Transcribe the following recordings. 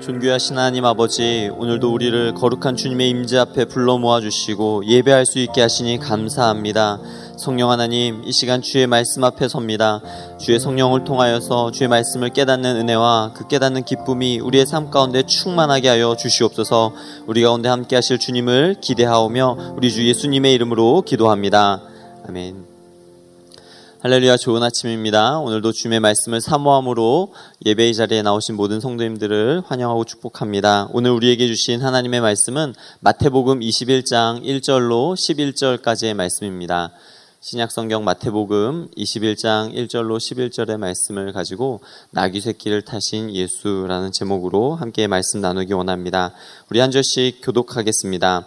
존귀하신 하나님 아버지, 오늘도 우리를 거룩한 주님의 임재 앞에 불러 모아 주시고 예배할 수 있게 하시니 감사합니다. 성령 하나님, 이 시간 주의 말씀 앞에 섭니다. 주의 성령을 통하여서 주의 말씀을 깨닫는 은혜와 그 깨닫는 기쁨이 우리의 삶 가운데 충만하게 하여 주시옵소서. 우리 가운데 함께 하실 주님을 기대하오며 우리 주 예수님의 이름으로 기도합니다. 아멘. 할렐루야 좋은 아침입니다. 오늘도 주님의 말씀을 사모함으로 예배의 자리에 나오신 모든 성도님들을 환영하고 축복합니다. 오늘 우리에게 주신 하나님의 말씀은 마태복음 21장 1절로 11절까지의 말씀입니다. 신약성경 마태복음 21장 1절로 11절의 말씀을 가지고 나귀 새끼를 타신 예수라는 제목으로 함께 말씀 나누기 원합니다. 우리 한 절씩 교독하겠습니다.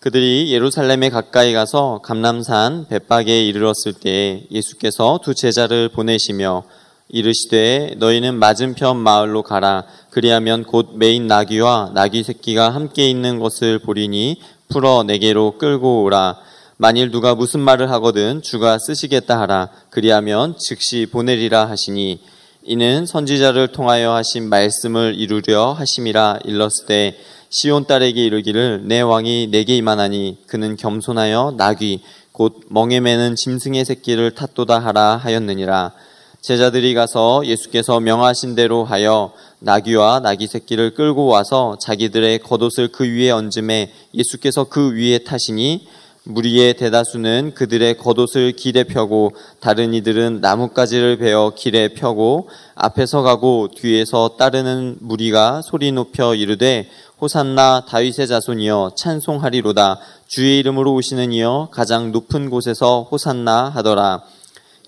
그들이 예루살렘에 가까이 가서 감남산 벳박에 이르렀을 때 예수께서 두 제자를 보내시며 이르시되 너희는 맞은편 마을로 가라. 그리하면 곧 메인 나귀와 나귀 새끼가 함께 있는 것을 보리니 풀어 내게로 끌고 오라. 만일 누가 무슨 말을 하거든 주가 쓰시겠다 하라. 그리하면 즉시 보내리라 하시니 이는 선지자를 통하여 하신 말씀을 이루려 하심이라 일렀을 때 시온 딸에게 이르기를 내 왕이 내게 임하나니 그는 겸손하여 나귀 곧 멍에 매는 짐승의 새끼를 탓도다 하라 하였느니라. 제자들이 가서 예수께서 명하신 대로 하여 나귀와 나귀 새끼를 끌고 와서 자기들의 겉옷을 그 위에 얹음에 예수께서 그 위에 타시니 무리의 대다수는 그들의 겉옷을 길에 펴고 다른 이들은 나뭇가지를 베어 길에 펴고 앞에서 가고 뒤에서 따르는 무리가 소리 높여 이르되 호산나 다윗의 자손이여 찬송하리로다. 주의 이름으로 오시는 이여 가장 높은 곳에서 호산나 하더라.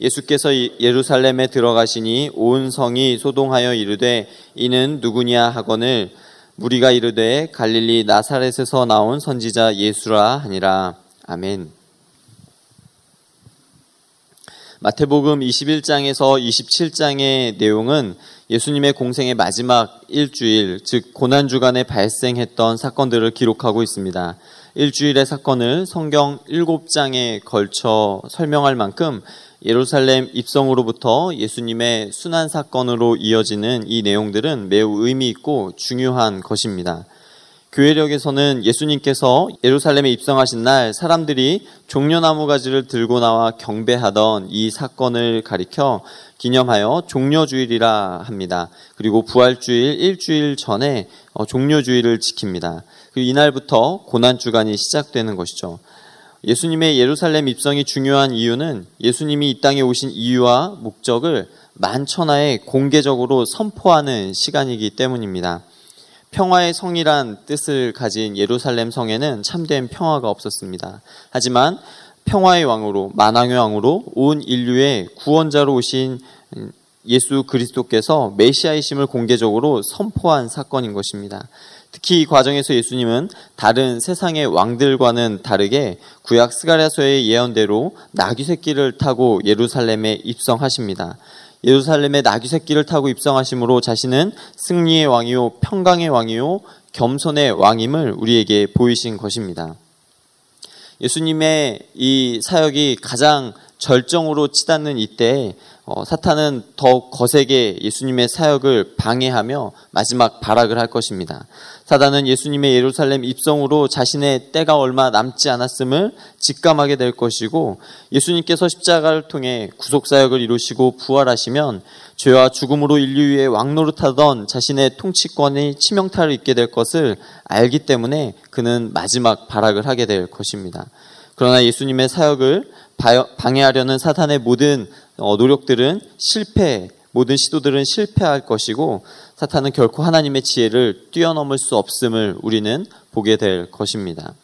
예수께서 예루살렘에 들어가시니 온 성이 소동하여 이르되 이는 누구냐 하거늘 무리가 이르되 갈릴리 나사렛에서 나온 선지자 예수라 하니라. 아멘. 마태복음 21장에서 27장의 내용은 예수님의 공생의 마지막 일주일, 즉 고난 주간에 발생했던 사건들을 기록하고 있습니다. 일주일의 사건을 성경 7장에 걸쳐 설명할 만큼 예루살렘 입성으로부터 예수님의 순환 사건으로 이어지는 이 내용들은 매우 의미 있고 중요한 것입니다. 교회력에서는 예수님께서 예루살렘에 입성하신 날 사람들이 종려나무 가지를 들고 나와 경배하던 이 사건을 가리켜 기념하여 종려주일이라 합니다. 그리고 부활주일 일주일 전에 어, 종려주일을 지킵니다. 그리고 이날부터 고난주간이 시작되는 것이죠. 예수님의 예루살렘 입성이 중요한 이유는 예수님이 이 땅에 오신 이유와 목적을 만천하에 공개적으로 선포하는 시간이기 때문입니다. 평화의 성이란 뜻을 가진 예루살렘 성에는 참된 평화가 없었습니다. 하지만 평화의 왕으로 만왕의 왕으로 온 인류의 구원자로 오신 예수 그리스도께서 메시아이심을 공개적으로 선포한 사건인 것입니다. 특히 이 과정에서 예수님은 다른 세상의 왕들과는 다르게 구약 스가랴서의 예언대로 나귀 새끼를 타고 예루살렘에 입성하십니다. 예루살렘에 나귀 새끼를 타고 입성하심으로 자신은 승리의 왕이요 평강의 왕이요 겸손의 왕임을 우리에게 보이신 것입니다. 예수님의 이 사역이 가장 절정으로 치닫는 이때 어, 사탄은 더 거세게 예수님의 사역을 방해하며 마지막 발악을 할 것입니다. 사단은 예수님의 예루살렘 입성으로 자신의 때가 얼마 남지 않았음을 직감하게 될 것이고 예수님께서 십자가를 통해 구속 사역을 이루시고 부활하시면 죄와 죽음으로 인류 위에 왕노릇하던 자신의 통치권이 치명타를 입게 될 것을 알기 때문에 그는 마지막 발악을 하게 될 것입니다. 그러나 예수님의 사역을 방해하려는 사탄의 모든 어, 노력들은 실패, 모든 시도들은 실패할 것이고 사탄은 결코 하나님의 지혜를 뛰어넘을 수 없음을 우리는 보게 될 것입니다.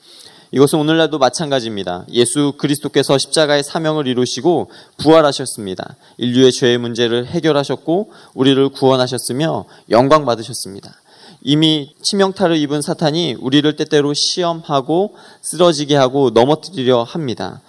이것은 오늘날도 마찬가지입니다. 예수 그리스도께서 십자가의 사명을 이루시고 부활하셨습니다. 인류의 죄의 문제를 해결하셨고 우리를 구원하셨으며 영광 받으셨습니다. 이미 치명타를 입은 사탄이 우리를 때때로 시험하고 쓰러지게 하고 넘어뜨리려 합니다.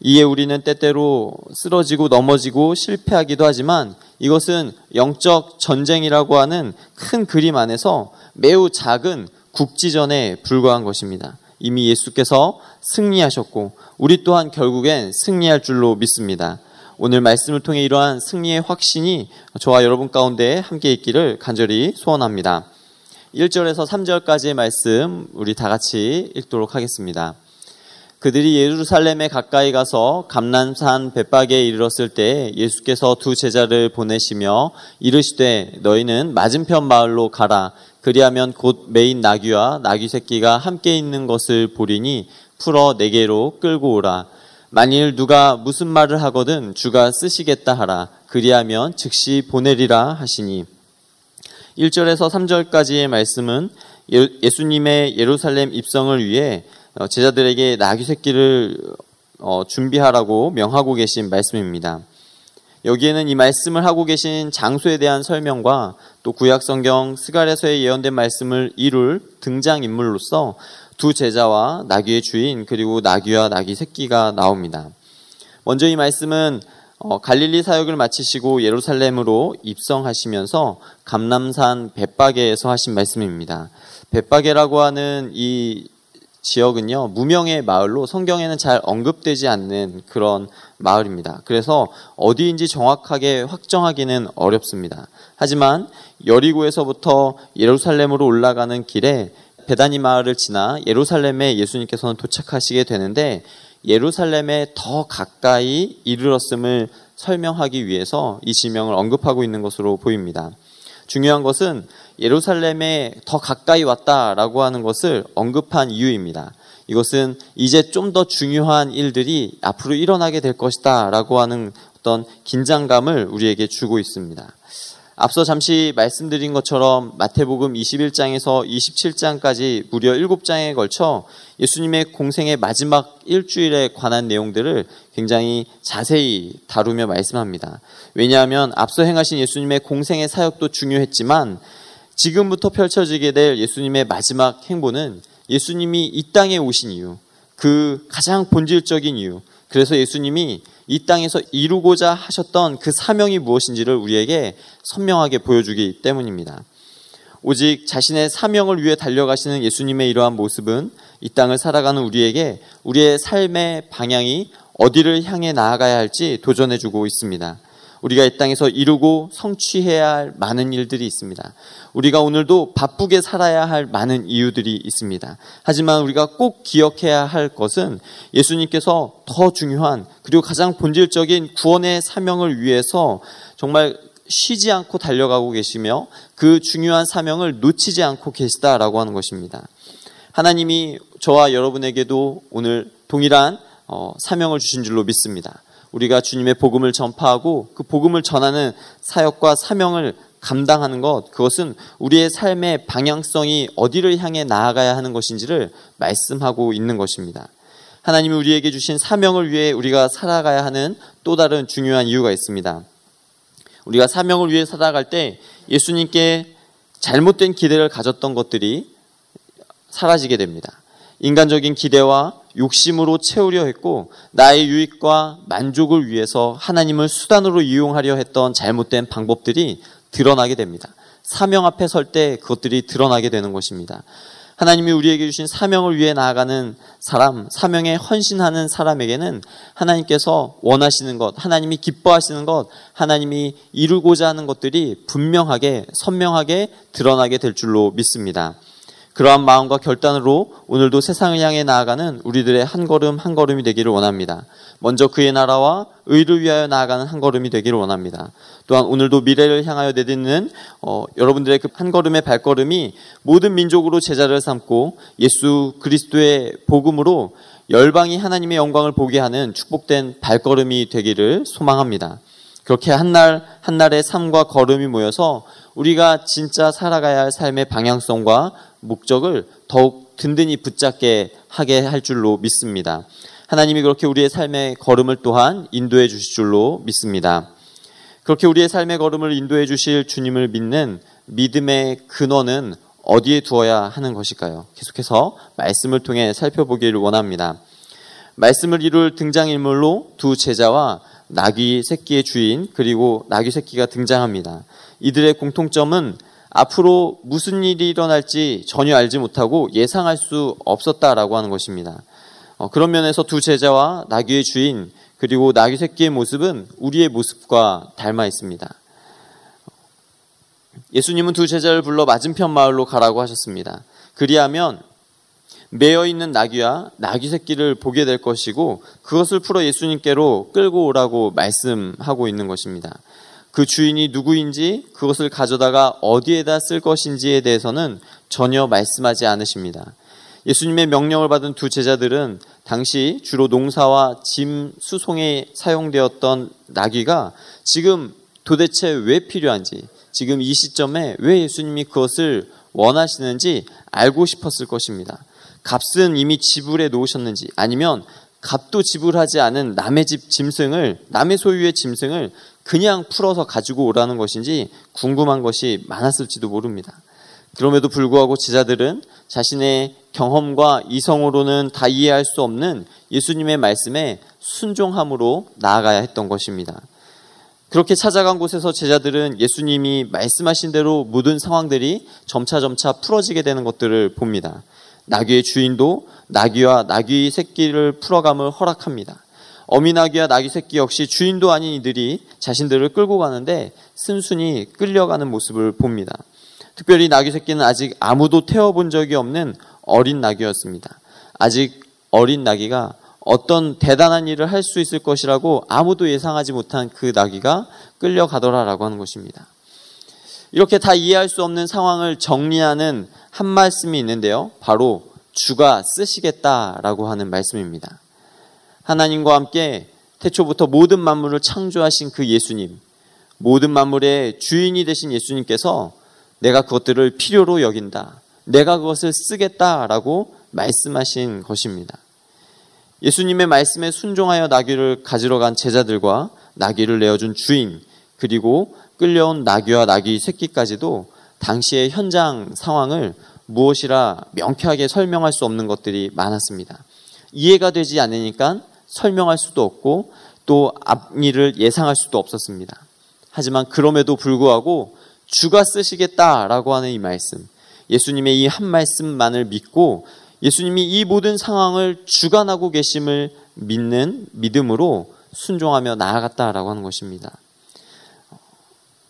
이에 우리는 때때로 쓰러지고 넘어지고 실패하기도 하지만 이것은 영적 전쟁이라고 하는 큰 그림 안에서 매우 작은 국지전에 불과한 것입니다. 이미 예수께서 승리하셨고 우리 또한 결국엔 승리할 줄로 믿습니다. 오늘 말씀을 통해 이러한 승리의 확신이 저와 여러분 가운데 함께 있기를 간절히 소원합니다. 1절에서 3절까지의 말씀 우리 다 같이 읽도록 하겠습니다. 그들이 예루살렘에 가까이 가서 감난산 벳박에 이르렀을 때 예수께서 두 제자를 보내시며 이르시되 너희는 맞은편 마을로 가라. 그리하면 곧 메인 나귀와 나귀 새끼가 함께 있는 것을 보리니 풀어 내게로 끌고 오라. 만일 누가 무슨 말을 하거든 주가 쓰시겠다 하라. 그리하면 즉시 보내리라 하시니. 1절에서 3절까지의 말씀은 예, 예수님의 예루살렘 입성을 위해 어, 제자들에게 나귀 새끼를 어, 준비하라고 명하고 계신 말씀입니다. 여기에는 이 말씀을 하고 계신 장소에 대한 설명과 또 구약 성경 스가랴서에 예언된 말씀을 이룰 등장 인물로서 두 제자와 나귀의 주인 그리고 나귀와 나귀 새끼가 나옵니다. 먼저 이 말씀은 어, 갈릴리 사역을 마치시고 예루살렘으로 입성하시면서 감남산 벳바게에서 하신 말씀입니다. 벳바게라고 하는 이 지역은요, 무명의 마을로 성경에는 잘 언급되지 않는 그런 마을입니다. 그래서 어디인지 정확하게 확정하기는 어렵습니다. 하지만 여리고에서부터 예루살렘으로 올라가는 길에 베다니 마을을 지나 예루살렘에 예수님께서는 도착하시게 되는데 예루살렘에 더 가까이 이르렀음을 설명하기 위해서 이 지명을 언급하고 있는 것으로 보입니다. 중요한 것은 예루살렘에 더 가까이 왔다라고 하는 것을 언급한 이유입니다. 이것은 이제 좀 더 중요한 일들이 앞으로 일어나게 될 것이다 라고 하는 어떤 긴장감을 우리에게 주고 있습니다. 앞서 잠시 말씀드린 것처럼 마태복음 21장에서 27장까지 무려 7장에 걸쳐 예수님의 공생의 마지막 일주일에 관한 내용들을 굉장히 자세히 다루며 말씀합니다. 왜냐하면 앞서 행하신 예수님의 공생의 사역도 중요했지만 지금부터 펼쳐지게 될 예수님의 마지막 행보는 예수님이 이 땅에 오신 이유, 그 가장 본질적인 이유, 그래서 예수님이 이 땅에서 이루고자 하셨던 그 사명이 무엇인지를 우리에게 선명하게 보여주기 때문입니다. 오직 자신의 사명을 위해 달려가시는 예수님의 이러한 모습은 이 땅을 살아가는 우리에게 우리의 삶의 방향이 어디를 향해 나아가야 할지 도전해주고 있습니다. 우리가 이 땅에서 이루고 성취해야 할 많은 일들이 있습니다. 우리가 오늘도 바쁘게 살아야 할 많은 이유들이 있습니다. 하지만 우리가 꼭 기억해야 할 것은 예수님께서 더 중요한 그리고 가장 본질적인 구원의 사명을 위해서 정말 쉬지 않고 달려가고 계시며 그 중요한 사명을 놓치지 않고 계시다라고 하는 것입니다. 하나님이 저와 여러분에게도 오늘 동일한 어, 사명을 주신 줄로 믿습니다. 우리가 주님의 복음을 전파하고 그 복음을 전하는 사역과 사명을 감당하는 것, 그것은 우리의 삶의 방향성이 어디를 향해 나아가야 하는 것인지를 말씀하고 있는 것입니다. 하나님이 우리에게 주신 사명을 위해 우리가 살아가야 하는 또 다른 중요한 이유가 있습니다. 우리가 사명을 위해 살아갈 때 예수님께 잘못된 기대를 가졌던 것들이 사라지게 됩니다. 인간적인 기대와 욕심으로 채우려 했고 나의 유익과 만족을 위해서 하나님을 수단으로 이용하려 했던 잘못된 방법들이 드러나게 됩니다. 사명 앞에 설 때 그것들이 드러나게 되는 것입니다. 하나님이 우리에게 주신 사명을 위해 나아가는 사람, 사명에 헌신하는 사람에게는 하나님께서 원하시는 것, 하나님이 기뻐하시는 것, 하나님이 이루고자 하는 것들이 분명하게, 선명하게 드러나게 될 줄로 믿습니다. 그러한 마음과 결단으로 오늘도 세상을 향해 나아가는 우리들의 한 걸음 한 걸음이 되기를 원합니다. 먼저 그의 나라와 의를 위하여 나아가는 한 걸음이 되기를 원합니다. 또한 오늘도 미래를 향하여 내딛는 어, 여러분들의 그 한 걸음의 발걸음이 모든 민족으로 제자를 삼고 예수 그리스도의 복음으로 열방이 하나님의 영광을 보게 하는 축복된 발걸음이 되기를 소망합니다. 그렇게 한날 한날의 삶과 걸음이 모여서 우리가 진짜 살아가야 할 삶의 방향성과 목적을 더욱 든든히 붙잡게 하게 할 줄로 믿습니다. 하나님이 그렇게 우리의 삶의 걸음을 또한 인도해 주실 줄로 믿습니다. 그렇게 우리의 삶의 걸음을 인도해 주실 주님을 믿는 믿음의 근원은 어디에 두어야 하는 것일까요? 계속해서 말씀을 통해 살펴보기를 원합니다. 말씀을 이룰 등장인물로 두 제자와 나귀 새끼의 주인 그리고 나귀 새끼가 등장합니다. 이들의 공통점은 앞으로 무슨 일이 일어날지 전혀 알지 못하고 예상할 수 없었다라고 하는 것입니다. 어, 그런 면에서 두 제자와 나귀의 주인 그리고 나귀 새끼의 모습은 우리의 모습과 닮아 있습니다. 예수님은 두 제자를 불러 맞은편 마을로 가라고 하셨습니다. 그리하면 매여 있는 나귀와 나귀 새끼를 보게 될 것이고 그것을 풀어 예수님께로 끌고 오라고 말씀하고 있는 것입니다. 그 주인이 누구인지 그것을 가져다가 어디에다 쓸 것인지에 대해서는 전혀 말씀하지 않으십니다. 예수님의 명령을 받은 두 제자들은 당시 주로 농사와 짐 수송에 사용되었던 나귀가 지금 도대체 왜 필요한지, 지금 이 시점에 왜 예수님이 그것을 원하시는지 알고 싶었을 것입니다. 값은 이미 지불해 놓으셨는지 아니면 값도 지불하지 않은 남의 집 짐승을 남의 소유의 짐승을 그냥 풀어서 가지고 오라는 것인지 궁금한 것이 많았을지도 모릅니다. 그럼에도 불구하고 제자들은 자신의 경험과 이성으로는 다 이해할 수 없는 예수님의 말씀에 순종함으로 나아가야 했던 것입니다. 그렇게 찾아간 곳에서 제자들은 예수님이 말씀하신 대로 모든 상황들이 점차점차 풀어지게 되는 것들을 봅니다. 나귀의 주인도 나귀와 나귀 새끼를 풀어감을 허락합니다. 어미 나귀와 나귀 새끼 역시 주인도 아닌 이들이 자신들을 끌고 가는데 순순히 끌려가는 모습을 봅니다. 특별히 나귀 새끼는 아직 아무도 태워본 적이 없는 어린 나귀였습니다. 아직 어린 나귀가 어떤 대단한 일을 할 수 있을 것이라고 아무도 예상하지 못한 그 나귀가 끌려가더라라고 하는 것입니다. 이렇게 다 이해할 수 없는 상황을 정리하는 한 말씀이 있는데요. 바로 주가 쓰시겠다라고 하는 말씀입니다. 하나님과 함께 태초부터 모든 만물을 창조하신 그 예수님, 모든 만물의 주인이 되신 예수님께서 내가 그것들을 필요로 여긴다. 내가 그것을 쓰겠다라고 말씀하신 것입니다. 예수님의 말씀에 순종하여 나귀를 가지러 간 제자들과 나귀를 내어준 주인, 그리고 끌려온 나귀와 나귀 새끼까지도 당시의 현장 상황을 무엇이라 명쾌하게 설명할 수 없는 것들이 많았습니다. 이해가 되지 않으니까 설명할 수도 없고 또 앞일을 예상할 수도 없었습니다. 하지만 그럼에도 불구하고 주가 쓰시겠다라고 하는 이 말씀, 예수님의 이 한 말씀만을 믿고 예수님이 이 모든 상황을 주관하고 계심을 믿는 믿음으로 순종하며 나아갔다라고 하는 것입니다.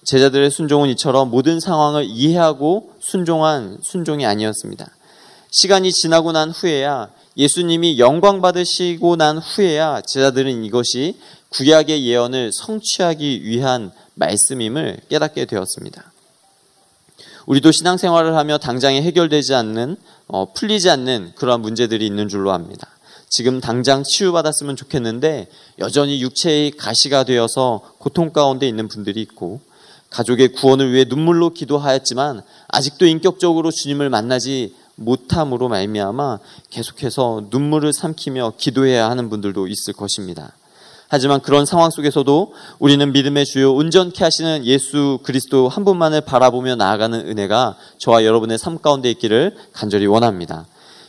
제자들의 순종은 이처럼 모든 상황을 이해하고 순종한 순종이 아니었습니다. 시간이 지나고 난 후에야 예수님이 영광 받으시고 난 후에야 제자들은 이것이 구약의 예언을 성취하기 위한 말씀임을 깨닫게 되었습니다. 우리도 신앙생활을 하며 당장에 해결되지 않는 어, 풀리지 않는 그러한 문제들이 있는 줄로 압니다. 지금 당장 치유받았으면 좋겠는데 여전히 육체의 가시가 되어서 고통 가운데 있는 분들이 있고 가족의 구원을 위해 눈물로 기도하였지만 아직도 인격적으로 주님을 만나지 못함으로 말미암아 계속해서 눈물을 삼키며 기도해야 하는 분들도 있을 것입니다. 하지만 그런 상황 속에서도 우리는 믿음의 주요 온전케 하시는 예수 그리스도 한 분만을 바라보며 나아가는 은혜가 저와 여러분의 삶 가운데 있기를 간절히 원합니다.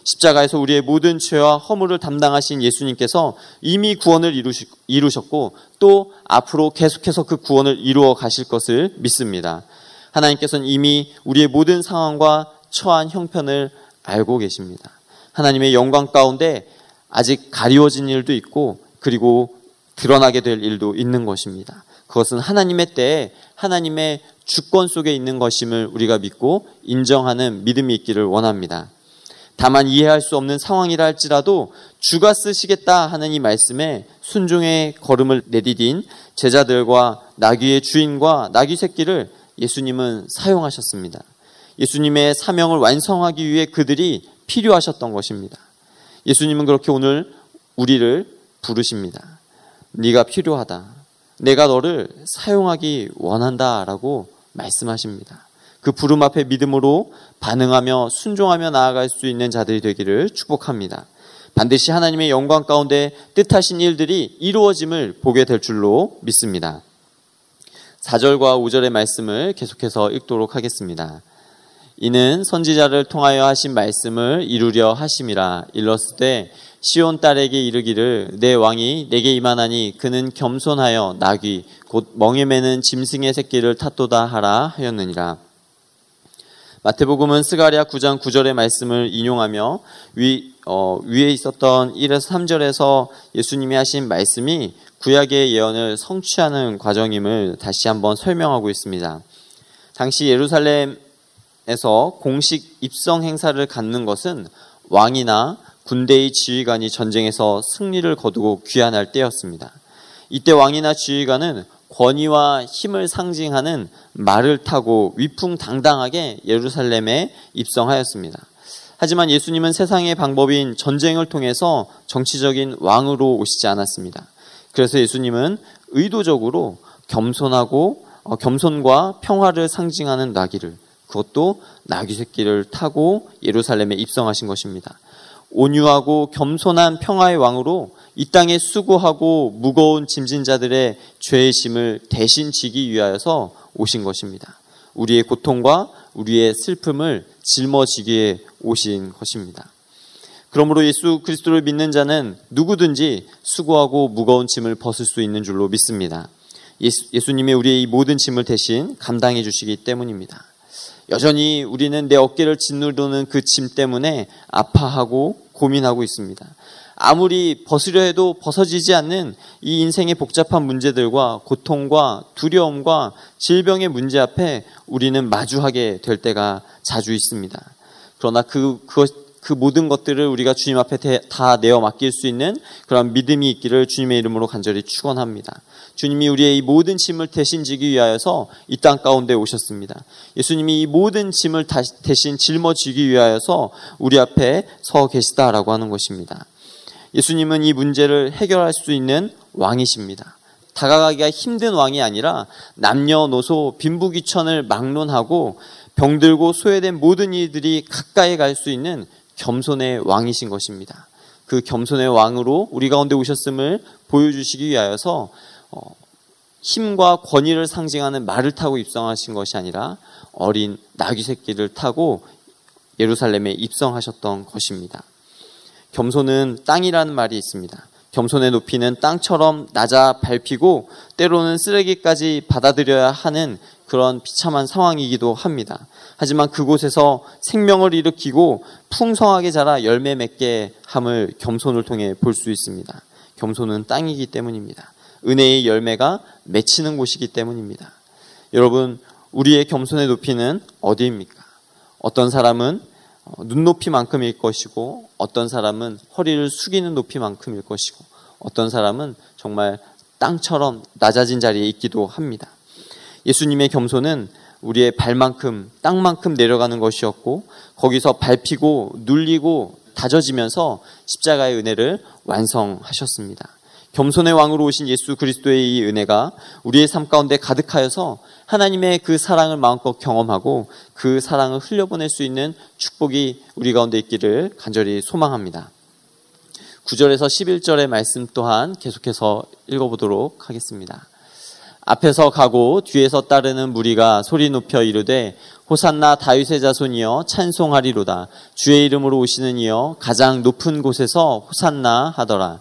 십자가에서 우리의 모든 죄와 허물을 담당하신 예수님께서 이미 구원을 이루셨고 또 앞으로 계속해서 그 구원을 이루어 가실 것을 믿습니다. 하나님께서는 이미 우리의 모든 상황과 처한 형편을 알고 계십니다. 하나님의 영광 가운데 아직 가리워진 일도 있고 그리고 드러나게 될 일도 있는 것입니다. 그것은 하나님의 때에 하나님의 주권 속에 있는 것임을 우리가 믿고 인정하는 믿음이 있기를 원합니다. 다만 이해할 수 없는 상황이라 할지라도 주가 쓰시겠다 하는 이 말씀에 순종의 걸음을 내디딘 제자들과 나귀의 주인과 나귀 새끼를 예수님은 사용하셨습니다. 예수님의 사명을 완성하기 위해 그들이 필요하셨던 것입니다. 예수님은 그렇게 오늘 우리를 부르십니다. 네가 필요하다. 내가 너를 사용하기 원한다라고 말씀하십니다. 그 부름 앞에 믿음으로 반응하며 순종하며 나아갈 수 있는 자들이 되기를 축복합니다. 반드시 하나님의 영광 가운데 뜻하신 일들이 이루어짐을 보게 될 줄로 믿습니다. 4절과 5절의 말씀을 계속해서 읽도록 하겠습니다. 이는 선지자를 통하여 하신 말씀을 이루려 하심이라 일렀을 때 시온 딸에게 이르기를 내 왕이 내게 임하나니 그는 겸손하여 나귀 곧 멍에 매는 짐승의 새끼를 탓도다 하라 하였느니라. 마태복음은 스가랴 9장 9절의 말씀을 인용하며 위, 어, 위에 있었던 1에서 3절에서 예수님이 하신 말씀이 구약의 예언을 성취하는 과정임을 다시 한번 설명하고 있습니다. 당시 예루살렘에서 공식 입성 행사를 갖는 것은 왕이나 군대의 지휘관이 전쟁에서 승리를 거두고 귀환할 때였습니다. 이때 왕이나 지휘관은 권위와 힘을 상징하는 말을 타고 위풍당당하게 예루살렘에 입성하였습니다. 하지만 예수님은 세상의 방법인 전쟁을 통해서 정치적인 왕으로 오시지 않았습니다. 그래서 예수님은 의도적으로 겸손하고 어, 겸손과 평화를 상징하는 나귀를 그것도 나귀 새끼를 타고 예루살렘에 입성하신 것입니다. 온유하고 겸손한 평화의 왕으로 이 땅에 수고하고 무거운 짐진 자들의 죄의 짐을 대신 지기 위하여서 오신 것입니다. 우리의 고통과 우리의 슬픔을 짊어지기에 오신 것입니다. 그러므로 예수 그리스도를 믿는 자는 누구든지 수고하고 무거운 짐을 벗을 수 있는 줄로 믿습니다. 예수, 님이 우리의 이 모든 짐을 대신 감당해 주시기 때문입니다. 여전히 우리는 내 어깨를 짓누르는 그 짐 때문에 아파하고 고민하고 있습니다. 아무리 벗으려 해도 벗어지지 않는 이 인생의 복잡한 문제들과 고통과 두려움과 질병의 문제 앞에 우리는 마주하게 될 때가 자주 있습니다. 그러나 그, 그, 그 모든 것들을 우리가 주님 앞에 다 내어 맡길 수 있는 그런 믿음이 있기를 주님의 이름으로 간절히 축원합니다. 주님이 우리의 이 모든 짐을 대신 지기 위하여서 이 땅 가운데 오셨습니다. 예수님이 이 모든 짐을 대신 짊어지기 위하여서 우리 앞에 서 계시다라고 하는 것입니다. 예수님은 이 문제를 해결할 수 있는 왕이십니다. 다가가기가 힘든 왕이 아니라 남녀노소 빈부귀천을 막론하고 병들고 소외된 모든 이들이 가까이 갈 수 있는 겸손의 왕이신 것입니다. 그 겸손의 왕으로 우리 가운데 오셨음을 보여주시기 위하여서 어, 힘과 권위를 상징하는 말을 타고 입성하신 것이 아니라 어린 나귀 새끼를 타고 예루살렘에 입성하셨던 것입니다. 겸손은 땅이라는 말이 있습니다. 겸손의 높이는 땅처럼 낮아 밟히고 때로는 쓰레기까지 받아들여야 하는 그런 비참한 상황이기도 합니다. 하지만 그곳에서 생명을 일으키고 풍성하게 자라 열매 맺게 함을 겸손을 통해 볼 수 있습니다. 겸손은 땅이기 때문입니다. 은혜의 열매가 맺히는 곳이기 때문입니다. 여러분, 우리의 겸손의 높이는 어디입니까? 어떤 사람은 어, 눈높이만큼일 것이고 어떤 사람은 허리를 숙이는 높이만큼일 것이고 어떤 사람은 정말 땅처럼 낮아진 자리에 있기도 합니다. 예수님의 겸손은 우리의 발만큼 땅만큼 내려가는 것이었고 거기서 밟히고 눌리고 다져지면서 십자가의 은혜를 완성하셨습니다. 겸손의 왕으로 오신 예수 그리스도의 이 은혜가 우리의 삶 가운데 가득하여서 하나님의 그 사랑을 마음껏 경험하고 그 사랑을 흘려보낼 수 있는 축복이 우리 가운데 있기를 간절히 소망합니다. 9절에서 11절의 말씀 또한 계속해서 읽어보도록 하겠습니다. 앞에서 가고 뒤에서 따르는 무리가 소리 높여 이르되 호산나 다윗의 자손이여 찬송하리로다 주의 이름으로 오시는 이여 가장 높은 곳에서 호산나 하더라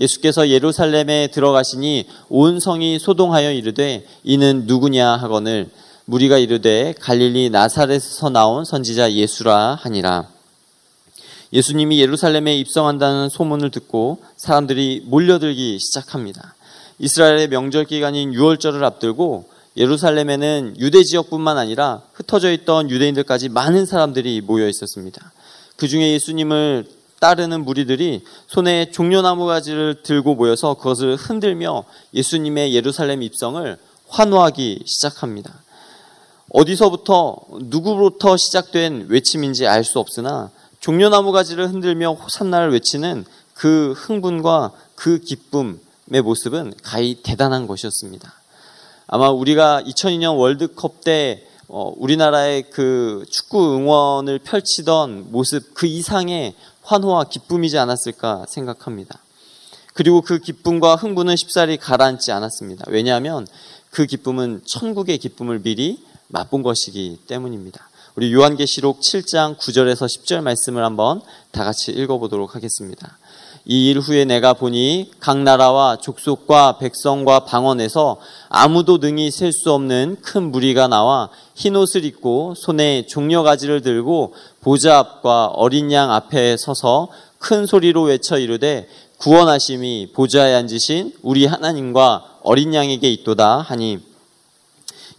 예수께서 예루살렘에 들어가시니 온 성이 소동하여 이르되 이는 누구냐 하거늘 무리가 이르되 갈릴리 나사렛에서 나온 선지자 예수라 하니라. 예수님이 예루살렘에 입성한다는 소문을 듣고 사람들이 몰려들기 시작합니다. 이스라엘의 명절 기간인 6월절을 앞들고 예루살렘에는 유대 지역뿐만 아니라 흩어져 있던 유대인들까지 많은 사람들이 모여 있었습니다. 그 중에 예수님을 따르는 무리들이 손에 종려나무 가지를 들고 모여서 그것을 흔들며 예수님의 예루살렘 입성을 환호하기 시작합니다. 어디서부터 누구부터 시작된 외침인지 알 수 없으나 종려나무 가지를 흔들며 호산나를 외치는 그 흥분과 그 기쁨의 모습은 가히 대단한 것이었습니다. 아마 우리가 2002년 월드컵 때 어, 우리나라의 그 축구 응원을 펼치던 모습 그 이상의 환호와 기쁨이지 않았을까 생각합니다. 그리고 그 기쁨과 흥분은 쉽사리 가라앉지 않았습니다. 왜냐하면 그 기쁨은 천국의 기쁨을 미리 맛본 것이기 때문입니다. 우리 요한계시록 7장 9절에서 10절 말씀을 한번 다 같이 읽어보도록 하겠습니다. 이 일 후에 내가 보니 각 나라와 족속과 백성과 방언에서 아무도 능히 셀 수 없는 큰 무리가 나와 흰 옷을 입고 손에 종려가지를 들고 보좌 앞과 어린 양 앞에 서서 큰 소리로 외쳐 이르되 구원하심이 보좌에 앉으신 우리 하나님과 어린 양에게 있도다 하니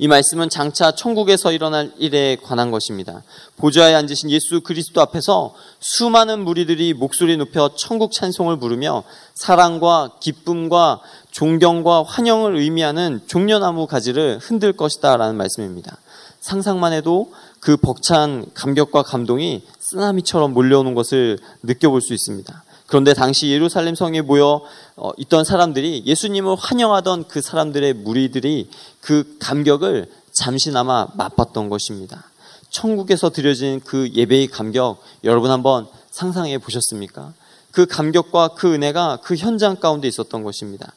이 말씀은 장차 천국에서 일어날 일에 관한 것입니다. 보좌에 앉으신 예수 그리스도 앞에서 수많은 무리들이 목소리 높여 천국 찬송을 부르며 사랑과 기쁨과 존경과 환영을 의미하는 종려나무 가지를 흔들 것이다라는 말씀입니다. 상상만 해도 그 벅찬 감격과 감동이 쓰나미처럼 몰려오는 것을 느껴볼 수 있습니다. 그런데 당시 예루살렘 성에 모여 어, 있던 사람들이 예수님을 환영하던 그 사람들의 무리들이 그 감격을 잠시나마 맛봤던 것입니다. 천국에서 드려진 그 예배의 감격 여러분 한번 상상해 보셨습니까? 그 감격과 그 은혜가 그 현장 가운데 있었던 것입니다.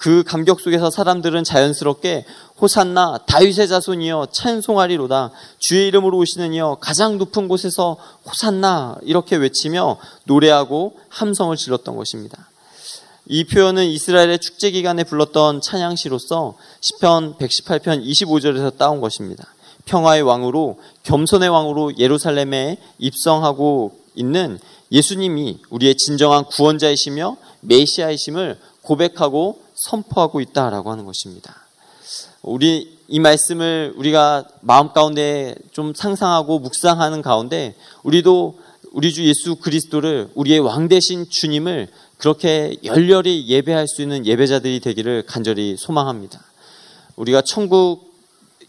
그 감격 속에서 사람들은 자연스럽게 호산나 다윗의 자손이여 찬송하리로다 주의 이름으로 오시는 이여 가장 높은 곳에서 호산나 이렇게 외치며 노래하고 함성을 질렀던 것입니다. 이 표현은 이스라엘의 축제 기간에 불렀던 찬양시로서 시편 118편 25절에서 따온 것입니다. 평화의 왕으로 겸손의 왕으로 예루살렘에 입성하고 있는 예수님이 우리의 진정한 구원자이시며 메시아이심을 고백하고 선포하고 있다라고 하는 것입니다. 우리 이 말씀을 우리가 마음 가운데 좀 상상하고 묵상하는 가운데 우리도 우리 주 예수 그리스도를 우리의 왕 대신 주님을 그렇게 열렬히 예배할 수 있는 예배자들이 되기를 간절히 소망합니다. 우리가 천국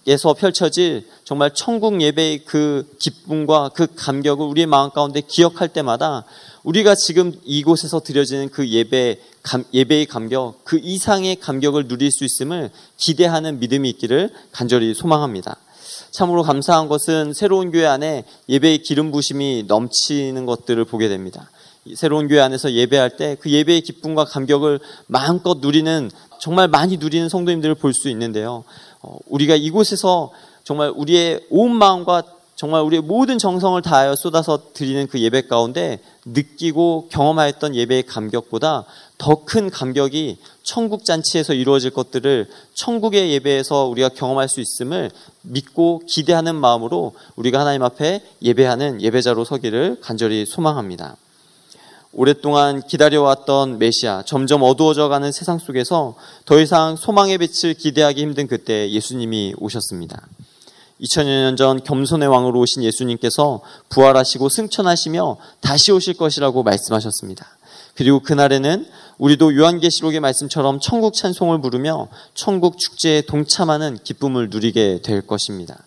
에서 펼쳐질 정말 천국 예배의 그 기쁨과 그 감격을 우리의 마음 가운데 기억할 때마다 우리가 지금 이곳에서 드려지는 그 예배, 감, 예배의 감격, 그 이상의 감격을 누릴 수 있음을 기대하는 믿음이 있기를 간절히 소망합니다. 참으로 감사한 것은 새로운 교회 안에 예배의 기름 부심이 넘치는 것들을 보게 됩니다. 새로운 교회 안에서 예배할 때 그 예배의 기쁨과 감격을 마음껏 누리는 정말 많이 누리는 성도님들을 볼 수 있는데요. 어, 우리가 이곳에서 정말 우리의 온 마음과 정말 우리의 모든 정성을 다하여 쏟아서 드리는 그 예배 가운데 느끼고 경험하였던 예배의 감격보다 더 큰 감격이 천국 잔치에서 이루어질 것들을 천국의 예배에서 우리가 경험할 수 있음을 믿고 기대하는 마음으로 우리가 하나님 앞에 예배하는 예배자로 서기를 간절히 소망합니다. 오랫동안 기다려왔던 메시아, 점점 어두워져 가는 세상 속에서 더 이상 소망의 빛을 기대하기 힘든 그때 예수님이 오셨습니다. 2000여 년전 겸손의 왕으로 오신 예수님께서 부활하시고 승천하시며 다시 오실 것이라고 말씀하셨습니다. 그리고 그날에는 우리도 요한계시록의 말씀처럼 천국 찬송을 부르며 천국 축제에 동참하는 기쁨을 누리게 될 것입니다.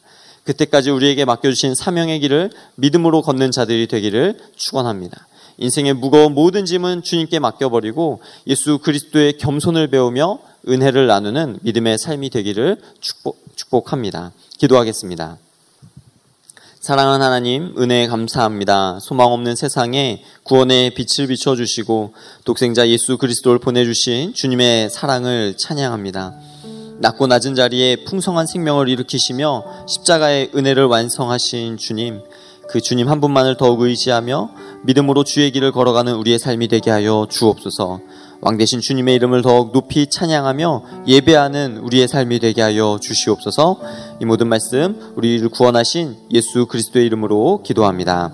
그때까지 우리에게 맡겨주신 사명의 길을 믿음으로 걷는 자들이 되기를 축원합니다. 인생의 무거운 모든 짐은 주님께 맡겨버리고 예수 그리스도의 겸손을 배우며 은혜를 나누는 믿음의 삶이 되기를 축복, 축복 합니다. 기도하겠습니다. 사랑하는 하나님, 은혜에 감사합니다. 소망 없는 세상에 구원의 빛을 비춰주시고 독생자 예수 그리스도를 보내주신 주님의 사랑을 찬양합니다. 낮고 낮은 자리에 풍성한 생명을 일으키시며 십자가의 은혜를 완성하신 주님, 그 주님 한 분만을 더욱 의지하며 믿음으로 주의 길을 걸어가는 우리의 삶이 되게 하여 주옵소서. 왕 대신 주님의 이름을 더욱 높이 찬양하며 예배하는 우리의 삶이 되게 하여 주시옵소서. 이 모든 말씀 우리를 구원하신 예수 그리스도의 이름으로 기도합니다.